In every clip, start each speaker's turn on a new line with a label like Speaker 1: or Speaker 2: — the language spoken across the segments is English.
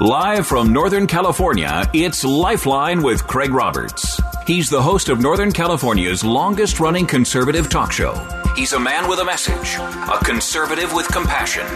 Speaker 1: Live from Northern California, it's Lifeline with Craig Roberts. He's the host of Northern California's longest running conservative talk show. He's a man with a message, a conservative with compassion.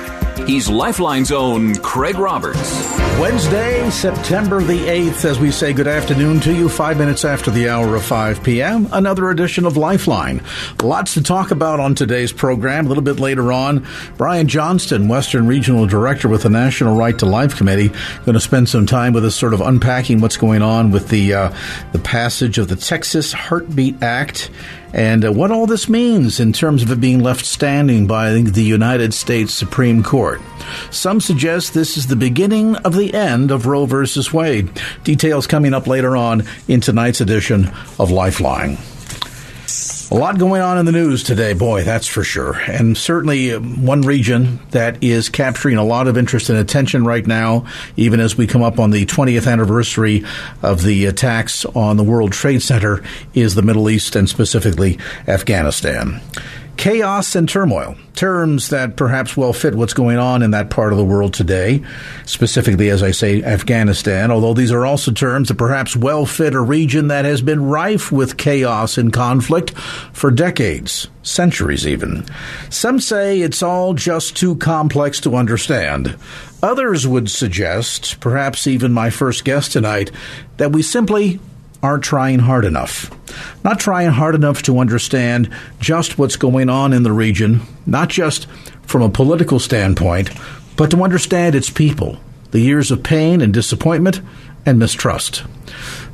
Speaker 1: He's Lifeline's own Craig Roberts.
Speaker 2: Wednesday, September the 8th, as we say good afternoon to you, five minutes after the hour of 5 p.m., another edition of Lifeline. Lots to talk about on today's program. A little bit later on, Brian Johnston, Western Regional Director with the National Right to Life Committee, going to spend some time with us sort of unpacking what's going on with the, uh, the passage of the Texas Heartbeat Act and uh, what all this means in terms of it being left standing by the United States Supreme Court. Some suggest this is the beginning of the end of Roe versus Wade. Details coming up later on in tonight's edition of Lifeline. A lot going on in the news today, boy, that's for sure. And certainly uh, one region that is capturing a lot of interest and attention right now, even as we come up on the 20th anniversary of the attacks on the World Trade Center, is the Middle East and specifically Afghanistan. Chaos and turmoil, terms that perhaps well fit what's going on in that part of the world today, specifically, as I say, Afghanistan, although these are also terms that perhaps well fit a region that has been rife with chaos and conflict for decades, centuries even. Some say it's all just too complex to understand. Others would suggest, perhaps even my first guest tonight, that we simply aren't trying hard enough. Not trying hard enough to understand just what's going on in the region, not just from a political standpoint, but to understand its people, the years of pain and disappointment and mistrust.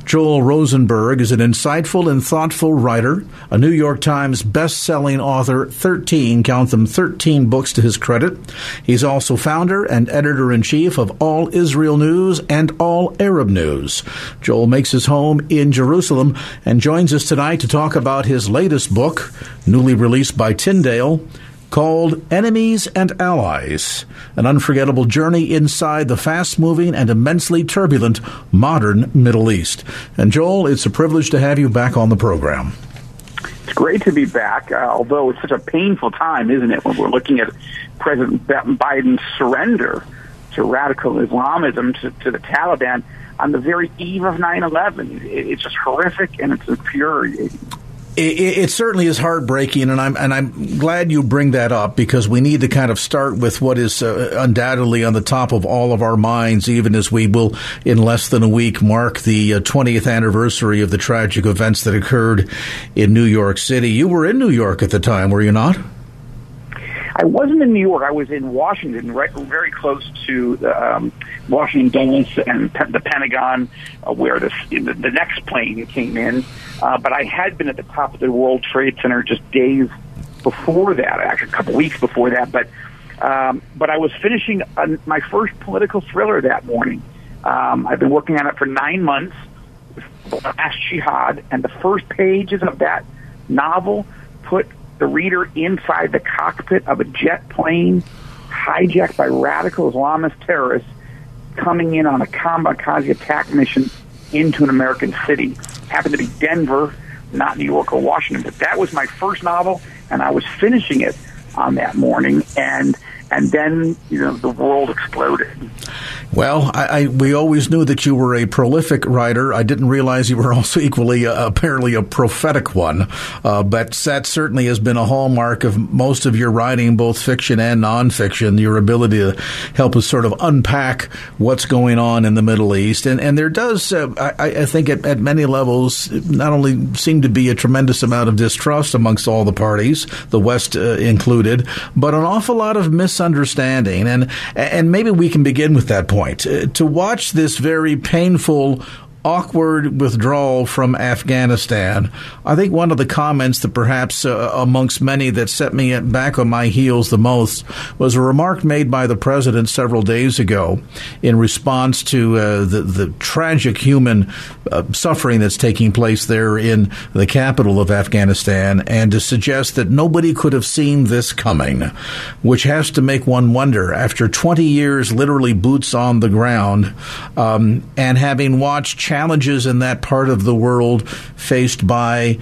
Speaker 2: Joel Rosenberg is an insightful and thoughtful writer, a New York Times best-selling author, 13, count them 13 books to his credit. He's also founder and editor-in-chief of All Israel News and All Arab News. Joel makes his home in Jerusalem and joins us tonight to talk about his latest book, newly released by Tyndale, called Enemies and Allies An Unforgettable Journey Inside the Fast Moving and Immensely Turbulent Modern Middle East. And Joel, it's a privilege to have you back on the program.
Speaker 3: It's great to be back, uh, although it's such a painful time, isn't it, when we're looking at President Biden's surrender to radical Islamism, to, to the Taliban, on the very eve of 9 11. It's just horrific and it's infuriating.
Speaker 2: It, it, certainly is heartbreaking, and I'm and I'm glad you bring that up because we need to kind of start with what is uh, undoubtedly on the top of all of our minds, even as we will in less than a week mark the uh, 20th anniversary of the tragic events that occurred in New York City. You were in New York at the time, were you not?
Speaker 3: I wasn't in New York. I was in Washington, right, very close to um, Washington Dulles and the Pentagon, uh, where the, the next plane came in. Uh, but I had been at the top of the World Trade Center just days before that, actually a couple weeks before that. But um, but I was finishing a, my first political thriller that morning. Um, I've been working on it for nine months. Last Jihad, and the first pages of that novel put the reader inside the cockpit of a jet plane hijacked by radical Islamist terrorists coming in on a kamikaze attack mission into an American city. Happened to be Denver, not New York or Washington, but that was my first novel, and I was finishing it on that morning, and and then you know the world exploded.
Speaker 2: Well, I, I, we always knew that you were a prolific writer. I didn't realize you were also equally, uh, apparently, a prophetic one. Uh, but that certainly has been a hallmark of most of your writing, both fiction and nonfiction. Your ability to help us sort of unpack what's going on in the Middle East, and and there does, uh, I, I, think, at, at, many levels, not only seem to be a tremendous amount of distrust amongst all the parties, the West uh, included, but an awful lot of misunderstanding, and and maybe we can begin with that point point. Uh, to watch this very painful awkward withdrawal from Afghanistan, I think one of the comments that perhaps uh, amongst many that set me back on my heels the most was a remark made by the president several days ago in response to uh, the, the tragic human uh, suffering that's taking place there in the capital of Afghanistan and to suggest that nobody could have seen this coming, which has to make one wonder. After 20 years, literally boots on the ground, um, and having watched challenges in that part of the world faced by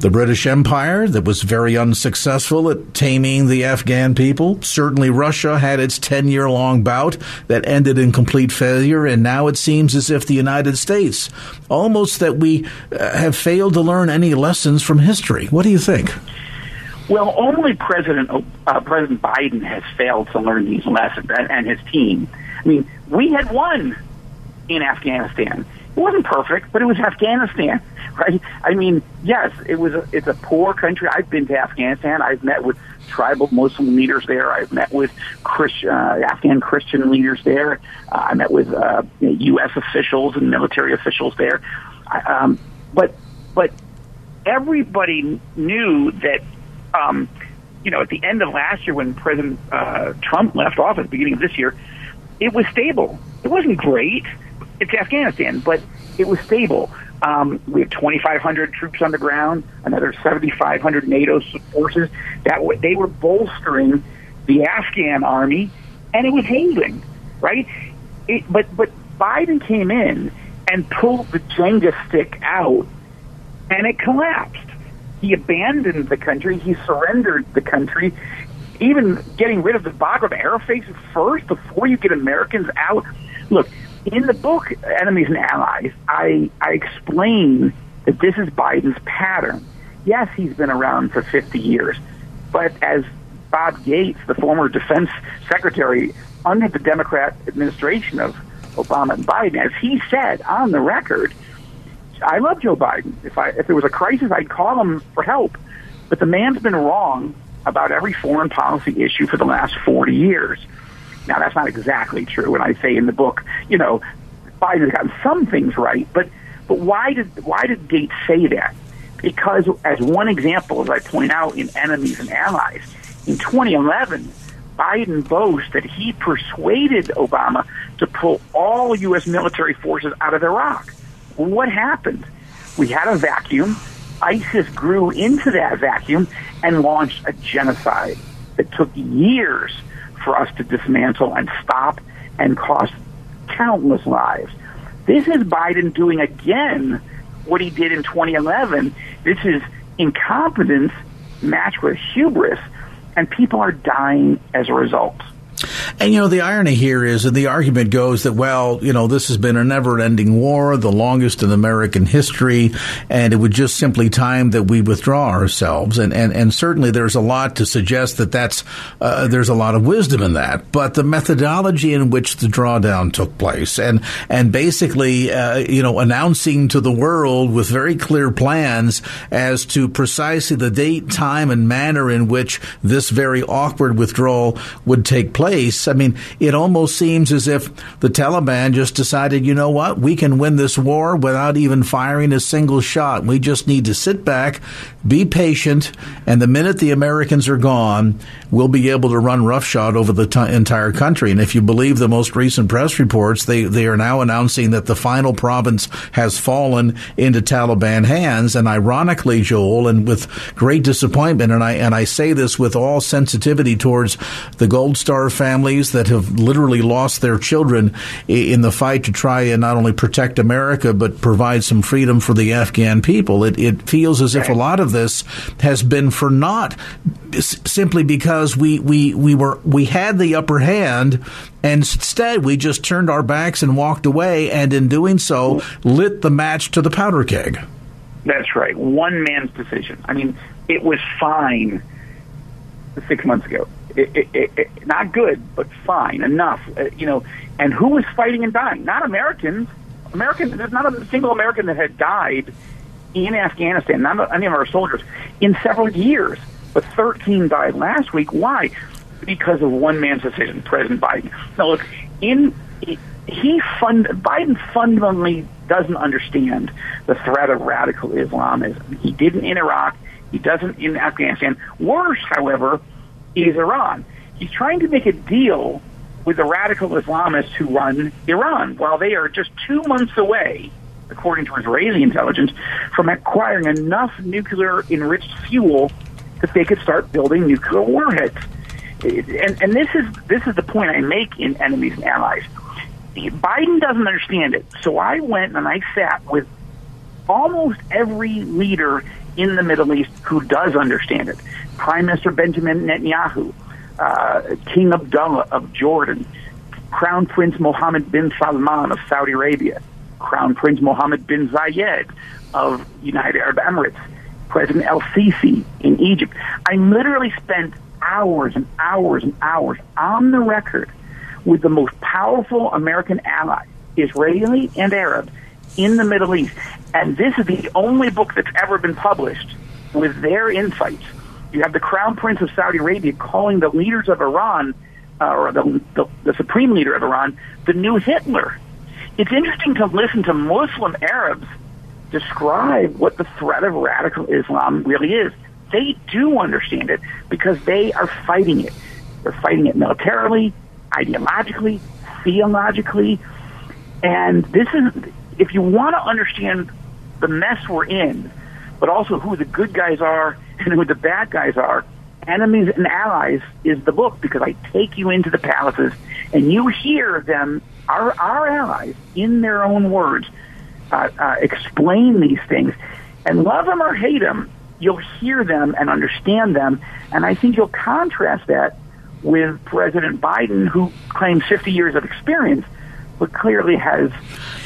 Speaker 2: the British Empire that was very unsuccessful at taming the Afghan people. Certainly, Russia had its 10 year long bout that ended in complete failure, and now it seems as if the United States, almost that we uh, have failed to learn any lessons from history. What do you think?
Speaker 3: Well, only President uh, President Biden has failed to learn these lessons, and, and his team. I mean, we had won in Afghanistan. It wasn't perfect, but it was Afghanistan, right? I mean, yes, it was. A, it's a poor country. I've been to Afghanistan. I've met with tribal Muslim leaders there. I've met with Christ, uh, Afghan Christian leaders there. Uh, I met with uh, U.S. officials and military officials there. Um, but but everybody knew that. Um, you know, at the end of last year, when President uh, Trump left office, beginning of this year, it was stable. It wasn't great it's Afghanistan, but it was stable. Um, we have 2,500 troops on the ground, another 7,500 NATO forces. That w- they were bolstering the Afghan army, and it was holding, right? It, but but Biden came in and pulled the Jenga stick out, and it collapsed. He abandoned the country. He surrendered the country. Even getting rid of the Bagram Air Base first before you get Americans out. Look, in the book Enemies and Allies, I, I explain that this is Biden's pattern. Yes, he's been around for 50 years, but as Bob Gates, the former defense secretary under the Democrat administration of Obama and Biden, as he said on the record, I love Joe Biden. If I if there was a crisis, I'd call him for help. But the man's been wrong about every foreign policy issue for the last 40 years. Now, that's not exactly true. And I say in the book, you know, Biden's gotten some things right, but but why did why did Gates say that? Because, as one example, as I point out in Enemies and Allies, in 2011, Biden boasts that he persuaded Obama to pull all U.S. military forces out of Iraq. What happened? We had a vacuum. ISIS grew into that vacuum and launched a genocide that took years for us to dismantle and stop and cost countless lives. This is Biden doing again what he did in 2011. This is incompetence matched with hubris, and people are dying as a result.
Speaker 2: And you know, the irony here is that the argument goes that, well, you know, this has been a never ending war, the longest in American history, and it would just simply time that we withdraw ourselves. And, and, and certainly there's a lot to suggest that that's, uh, there's a lot of wisdom in that. But the methodology in which the drawdown took place and, and basically, uh, you know, announcing to the world with very clear plans as to precisely the date, time, and manner in which this very awkward withdrawal would take place place, I mean, it almost seems as if the Taliban just decided, you know what, we can win this war without even firing a single shot. We just need to sit back, be patient, and the minute the Americans are gone, we'll be able to run roughshod over the t- entire country. And if you believe the most recent press reports, they, they are now announcing that the final province has fallen into Taliban hands. And ironically, Joel, and with great disappointment, and I, and I say this with all sensitivity towards the Gold Star families that have literally lost their children in the fight to try and not only protect America but provide some freedom for the Afghan people. It, it feels as if a lot of this has been for naught simply because we, we, we were we had the upper hand and instead we just turned our backs and walked away and in doing so lit the match to the powder keg.
Speaker 3: That's right. One man's decision. I mean, it was fine six months ago it, it, it, not good, but fine enough. Uh, you know, and who was fighting and dying? Not Americans. Americans. There's not a single American that had died in Afghanistan. Not any of our soldiers in several years. But 13 died last week. Why? Because of one man's decision, President Biden. Now, look, in he fund Biden fundamentally doesn't understand the threat of radical Islamism. He didn't in Iraq. He doesn't in Afghanistan. Worse, however, is Iran. He's trying to make a deal with the radical Islamists who run Iran, while they are just two months away, according to Israeli intelligence, from acquiring enough nuclear enriched fuel that they could start building nuclear warheads. And, and this is this is the point I make in enemies and allies. Biden doesn't understand it, so I went and I sat with almost every leader in the Middle East who does understand it. Prime Minister Benjamin Netanyahu, uh, King Abdullah of Jordan, Crown Prince Mohammed bin Salman of Saudi Arabia, Crown Prince Mohammed bin Zayed of United Arab Emirates, President El Sisi in Egypt. I literally spent hours and hours and hours on the record with the most powerful American ally, Israeli and Arab, in the Middle East. And this is the only book that's ever been published with their insights. You have the Crown Prince of Saudi Arabia calling the leaders of Iran, uh, or the, the, the supreme leader of Iran, the new Hitler. It's interesting to listen to Muslim Arabs describe what the threat of radical Islam really is. They do understand it because they are fighting it. They're fighting it militarily, ideologically, theologically. And this is, if you want to understand the mess we're in, but also who the good guys are and who the bad guys are, Enemies and Allies is the book because I take you into the palaces and you hear them, our, our allies, in their own words, uh, uh, explain these things. And love them or hate them, you'll hear them and understand them. And I think you'll contrast that with President Biden, who claims 50 years of experience, but clearly has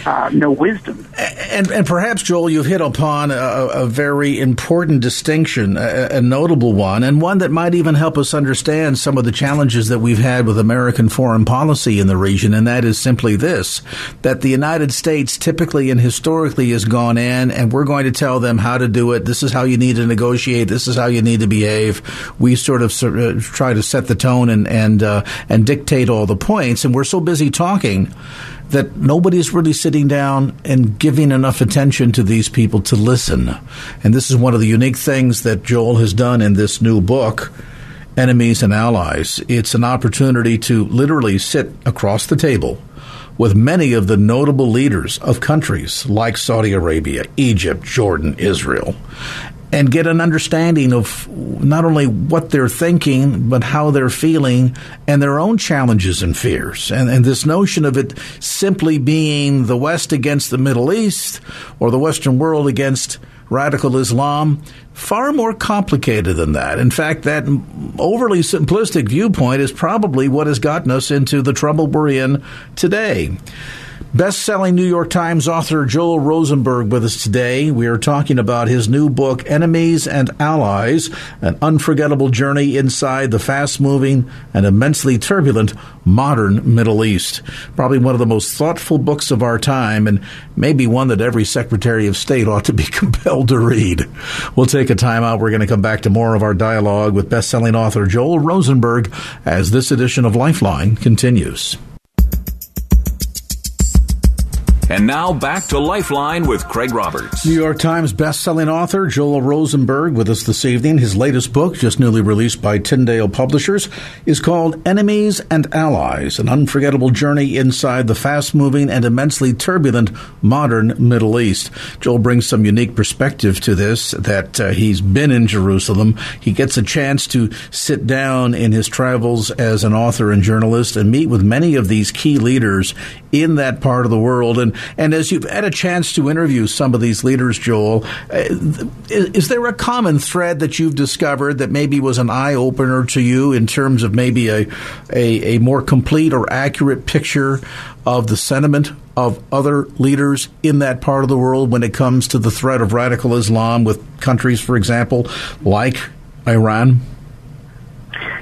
Speaker 3: uh, no wisdom.
Speaker 2: And, and perhaps, Joel, you've hit upon a, a very important distinction, a, a, notable one, and one that might even help us understand some of the challenges that we've had with American foreign policy in the region, and that is simply this that the United States typically and historically has gone in, and we're going to tell them how to do it. This is how you need to negotiate. This is how you need to behave. We sort of try to set the tone and, and, uh, and dictate all the points, and we're so busy talking that nobody's really sitting down and giving enough attention to these people to listen. And this is one of the unique things that Joel has done in this new book, Enemies and Allies. It's an opportunity to literally sit across the table with many of the notable leaders of countries like Saudi Arabia, Egypt, Jordan, Israel, and get an understanding of not only what they're thinking, but how they're feeling and their own challenges and fears. And, and this notion of it simply being the West against the Middle East or the Western world against radical Islam, far more complicated than that. In fact, that overly simplistic viewpoint is probably what has gotten us into the trouble we're in today. Best-selling New York Times author Joel Rosenberg with us today. We are talking about his new book, Enemies and Allies, an unforgettable journey inside the fast-moving and immensely turbulent modern Middle East. Probably one of the most thoughtful books of our time and maybe one that every Secretary of State ought to be compelled to read. We'll take a time out. We're going to come back to more of our dialogue with best-selling author Joel Rosenberg as this edition of Lifeline continues.
Speaker 1: And now back to Lifeline with Craig Roberts.
Speaker 2: New York Times best-selling author Joel Rosenberg with us this evening. His latest book, just newly released by Tyndale Publishers, is called Enemies and Allies: An Unforgettable Journey Inside the Fast-Moving and Immensely Turbulent Modern Middle East. Joel brings some unique perspective to this that uh, he's been in Jerusalem. He gets a chance to sit down in his travels as an author and journalist and meet with many of these key leaders in that part of the world and and as you've had a chance to interview some of these leaders, Joel, uh, is, there a common thread that you've discovered that maybe was an eye opener to you in terms of maybe a, a, a more complete or accurate picture of the sentiment of other leaders in that part of the world when it comes to the threat of radical Islam with countries, for example, like Iran?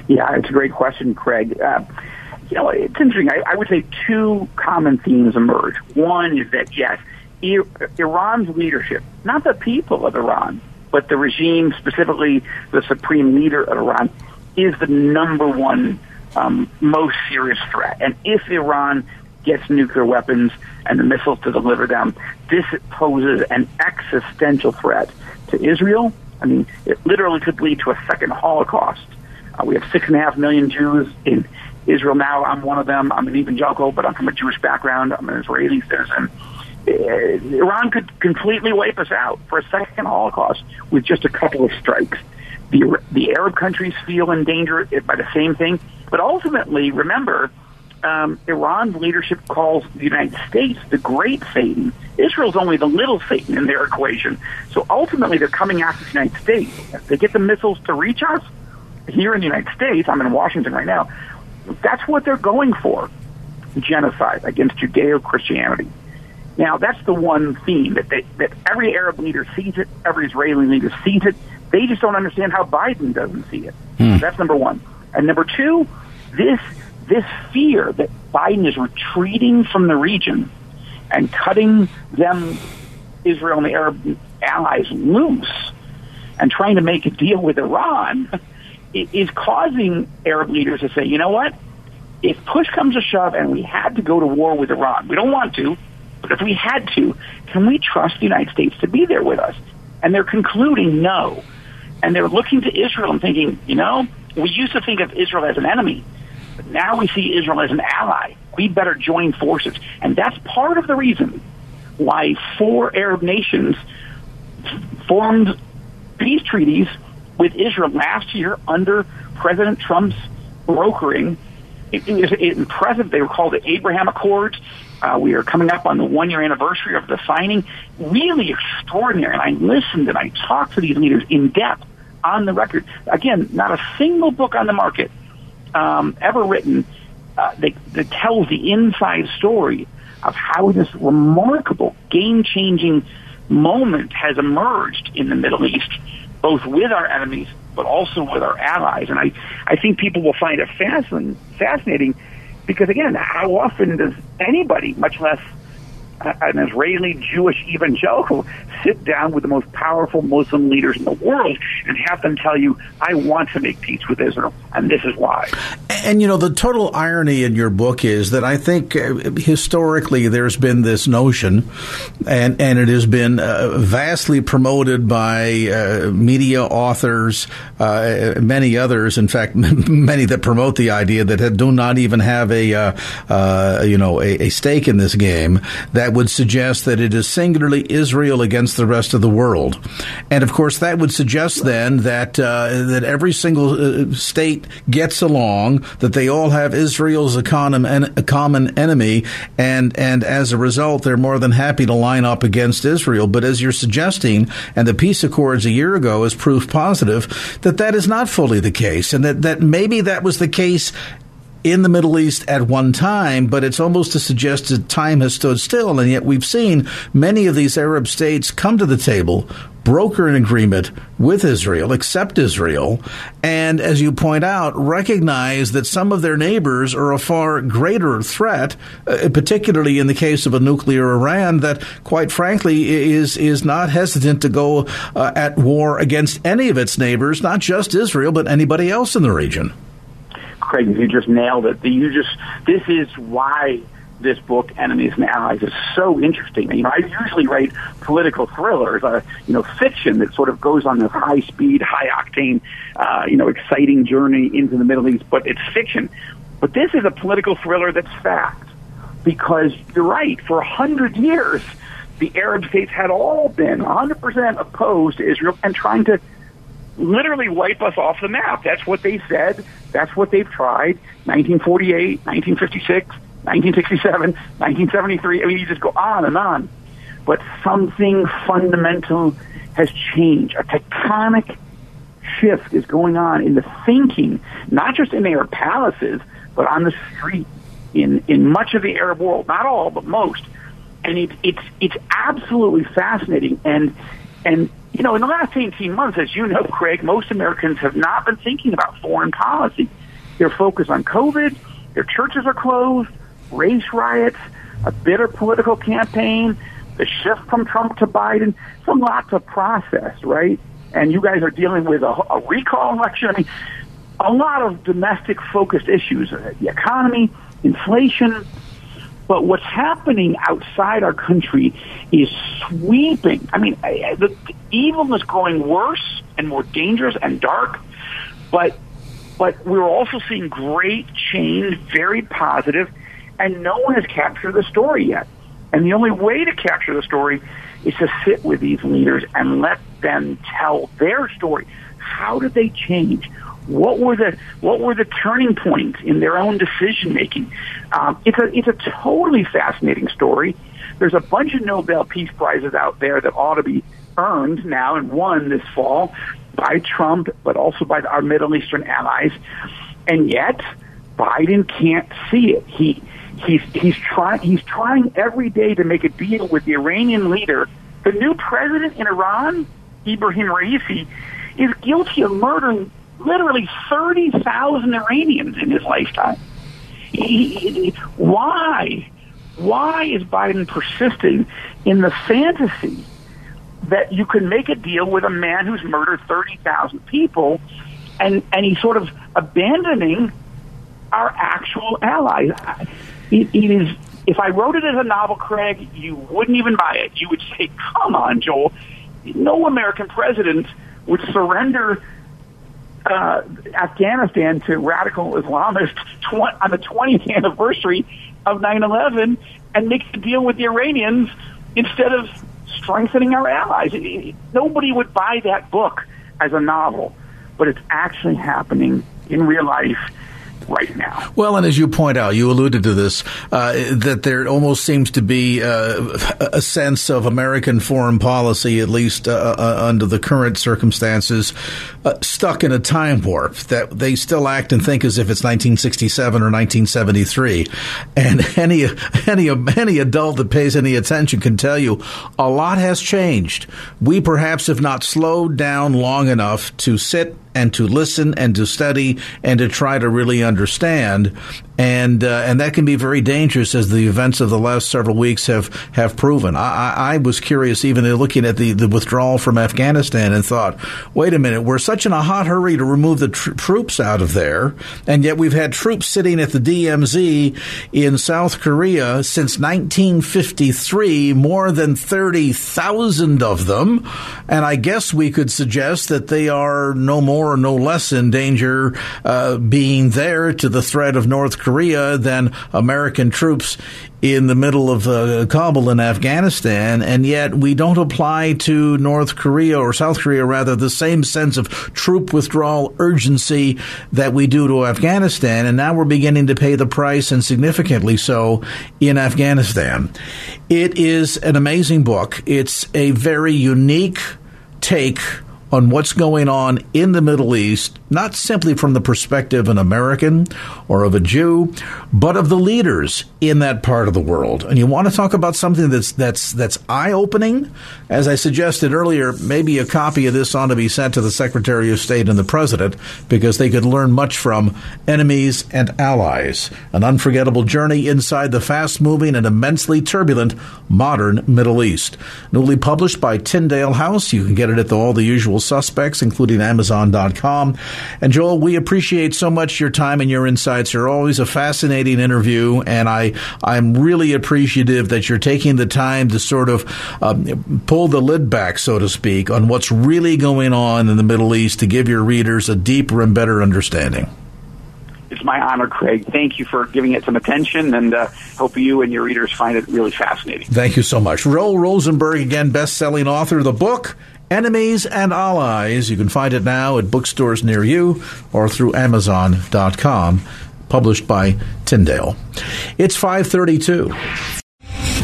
Speaker 3: Yeah, it's a great question, Craig. Uh, you know, it's interesting. I, I would say two common themes emerge. One is that, yes, Iran's leadership, not the people of Iran, but the regime, specifically the supreme leader of Iran, is the number one um, most serious threat. And if Iran gets nuclear weapons and the missiles to deliver them. This poses an existential threat to Israel. I mean, it literally could lead to a second Holocaust. Uh, we have six and a half million Jews in Israel now. I'm one of them. I'm an evangelical, but I'm from a Jewish background. I'm an Israeli citizen. Uh, Iran could completely wipe us out for a second Holocaust with just a couple of strikes. The, the Arab countries feel in danger by the same thing. But ultimately, remember, um, Iran's leadership calls the United States the great Satan. Israel's only the little Satan in their equation. So ultimately, they're coming after the United States. If they get the missiles to reach us here in the United States, I'm in Washington right now, that's what they're going for genocide against Judeo Christianity. Now, that's the one theme that, they, that every Arab leader sees it, every Israeli leader sees it. They just don't understand how Biden doesn't see it. Hmm. That's number one. And number two, this this fear that Biden is retreating from the region and cutting them, Israel and the Arab allies, loose and trying to make a deal with Iran is causing Arab leaders to say, you know what? If push comes to shove and we had to go to war with Iran, we don't want to, but if we had to, can we trust the United States to be there with us? And they're concluding no. And they're looking to Israel and thinking, you know, we used to think of Israel as an enemy. But now we see Israel as an ally. We better join forces. And that's part of the reason why four Arab nations formed peace treaties with Israel last year under President Trump's brokering. It, it impressive. They were called the Abraham Accords. Uh, we are coming up on the one year anniversary of the signing. Really extraordinary. And I listened and I talked to these leaders in depth on the record. Again, not a single book on the market um, ever written uh, that, that tells the inside story of how this remarkable, game-changing moment has emerged in the Middle East, both with our enemies but also with our allies. And I, I think people will find it fascinating, fascinating because again, how often does anybody, much less an Israeli Jewish evangelical sit down with the most powerful Muslim leaders in the world and have them tell you, I want to make peace with Israel, and this is why.
Speaker 2: And, you know, the total irony in your book is that I think uh, historically there's been this notion, and, and it has been uh, vastly promoted by uh, media authors, uh, many others, in fact, many that promote the idea that do not even have a, uh, uh, you know, a, a stake in this game, that would suggest that it is singularly Israel against the rest of the world. And of course, that would suggest then that uh, that every single uh, state gets along, that they all have Israel's as a common, a common enemy, and and as a result, they're more than happy to line up against Israel. But as you're suggesting, and the peace accords a year ago is proof positive that that is not fully the case, and that that maybe that was the case in the Middle East at one time, but it's almost to suggest that time has stood still. And yet we've seen many of these Arab states come to the table, broker an agreement with Israel, accept Israel, and as you point out, recognize that some of their neighbors are a far greater threat, uh, particularly in the case of a nuclear Iran that, quite frankly, is is not hesitant to go uh, at war against any of its neighbors, not just Israel, but anybody else in the region.
Speaker 3: Craig, you just nailed it. You just this is why this book, Enemies and Allies, is so interesting. You know, I usually write political thrillers, uh, you know, fiction that sort of goes on this high speed, high octane, uh, you know, exciting journey into the Middle East, but it's fiction. But this is a political thriller that's fact. Because you're right, for a hundred years, the Arab states had all been 100% opposed to Israel and trying to literally wipe us off the map. That's what they said. That's what they've tried. 1948, 1956, 1967, 1973. I mean, you just go on and on. But something fundamental has changed. A tectonic shift is going on in the thinking, not just in their palaces, but on the street in, in much of the Arab world. Not all, but most. And it, it's, it's absolutely fascinating. And, and you know, in the last 18 months, as you know, Craig, most Americans have not been thinking about foreign policy. They're focused on COVID, their churches are closed, race riots, a bitter political campaign, the shift from Trump to Biden. It's a lot to process, right? And you guys are dealing with a, a recall election. I mean, a lot of domestic focused issues, uh, the economy, inflation. But what's happening outside our country is sweeping. I mean, the evil is growing worse and more dangerous and dark, but but we're also seeing great change, very positive, and no one has captured the story yet. And the only way to capture the story is to sit with these leaders and let them tell their story. How did they change? What were the what were the turning points in their own decision making? Um, it's a it's a totally fascinating story. There's a bunch of Nobel Peace Prizes out there that ought to be earned now and won this fall by Trump, but also by our Middle Eastern allies. And yet, Biden can't see it. He he's he's trying he's trying every day to make a deal with the Iranian leader. The new president in Iran, Ibrahim Raisi, is guilty of murdering literally 30,000 Iranians in his lifetime. Why? Why is Biden persisting in the fantasy that you can make a deal with a man who's murdered 30,000 people and, and he's sort of abandoning our actual allies? It, it is, if I wrote it as a novel, Craig, you wouldn't even buy it. You would say, come on, Joel. No American president would surrender uh, Afghanistan to radical Islamists tw- on the 20th anniversary of 9/11 and makes a deal with the Iranians instead of strengthening our allies. Nobody would buy that book as a novel, but it's actually happening in real life right now.
Speaker 2: Well, and as you point out, you alluded to this, uh, that there almost seems to be uh, a sense of American foreign policy, at least uh, uh under the current circumstances, uh, stuck in a time warp, that they still act and think as if it's 1967 or 1973. And any, any, any adult that pays any attention can tell you a lot has changed. We perhaps have not slowed down long enough to sit and to listen and to study and to try to really understand and uh, and that can be very dangerous, as the events of the last several weeks have have proven. I, I was curious, even looking at the, the withdrawal from Afghanistan, and thought, wait a minute, we're such in a hot hurry to remove the tr- troops out of there, and yet we've had troops sitting at the DMZ in South Korea since 1953, more than thirty thousand of them, and I guess we could suggest that they are no more or no less in danger uh, being there to the threat of North Korea than American troops in the middle of uh, Kabul in Afghanistan, and yet we don't apply to North Korea or South Korea, rather, the same sense of troop withdrawal urgency that we do to Afghanistan, and now we're beginning to pay the price, and significantly so, in Afghanistan. It is an amazing book. It's a very unique take on what's going on in the Middle East, not simply from the perspective of an American or of a Jew, but of the leaders in that part of the world. And you want to talk about something that's that's that's eye-opening? As I suggested earlier, maybe a copy of this ought to be sent to the Secretary of State and the President because they could learn much from enemies and allies. An unforgettable journey inside the fast-moving and immensely turbulent modern Middle East. Newly published by Tyndale House, you can get it at the, all the usual suspects, including Amazon.com. And Joel, we appreciate so much your time and your insights. You're always a fascinating interview, and I I'm really appreciative that you're taking the time to sort of um, pull the lid back, so to speak, on what's really going on in the Middle East to give your readers a deeper and better understanding.
Speaker 3: It's my honor, Craig. Thank you for giving it some attention, and uh, hope you and your readers find it really fascinating.
Speaker 2: Thank you so much. Joel Rosenberg, again, best-selling author of the book Enemies and Allies. You can find it now at bookstores near you or through Amazon.com, published by Tyndale. It's 532.